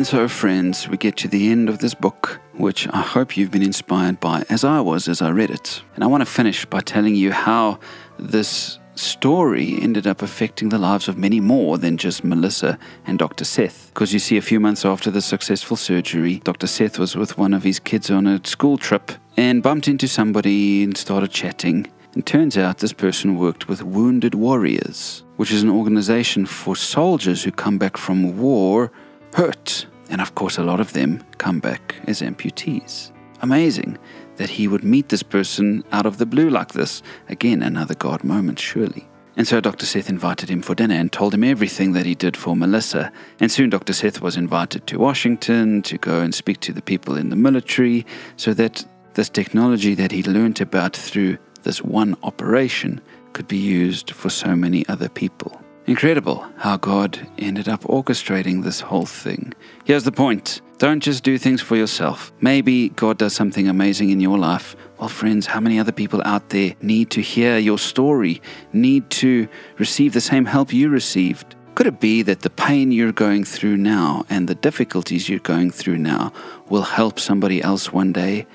And so, friends, we get to the end of this book, which I hope you've been inspired by, as I was as I read it. And I want to finish by telling you how this story ended up affecting the lives of many more than just Melissa and Dr. Seth. Because you see, a few months after the successful surgery, Dr. Seth was with one of his kids on a school trip and bumped into somebody and started chatting. And turns out this person worked with Wounded Warriors, which is an organization for soldiers who come back from war hurt. And of course, a lot of them come back as amputees. Amazing that he would meet this person out of the blue like this. Again, another God moment, surely. And so Dr. Seth invited him for dinner and told him everything that he did for Melissa. And soon Dr. Seth was invited to Washington to go and speak to the people in the military so that this technology that he learnt about through this one operation could be used for so many other people. Incredible how God ended up orchestrating this whole thing. Here's the point don't just do things for yourself. Maybe God does something amazing in your life. Well, friends, how many other people out there need to hear your story, need to receive the same help you received? Could it be that the pain you're going through now and the difficulties you're going through now will help somebody else one day?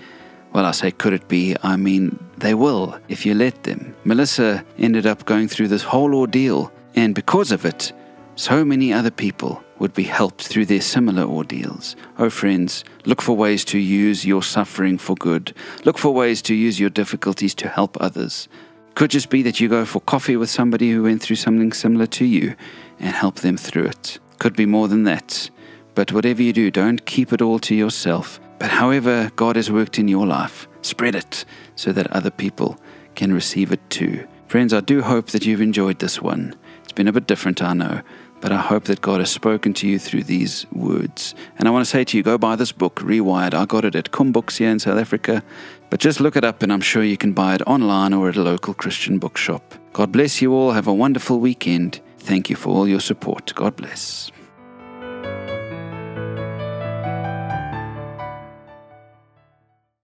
Well, I say, could it be? I mean, they will if you let them. Melissa ended up going through this whole ordeal, and because of it, so many other people would be helped through their similar ordeals. Oh, friends, look for ways to use your suffering for good. Look for ways to use your difficulties to help others. Could just be that you go for coffee with somebody who went through something similar to you and help them through it. Could be more than that. But whatever you do, don't keep it all to yourself. But however God has worked in your life, spread it so that other people can receive it too. Friends, I do hope that you've enjoyed this one. It's been a bit different, I know, but I hope that God has spoken to you through these words. And I want to say to you, go buy this book, Rewired. I got it at CUM Books here in South Africa. But just look it up, and I'm sure you can buy it online or at a local Christian bookshop. God bless you all. Have a wonderful weekend. Thank you for all your support. God bless.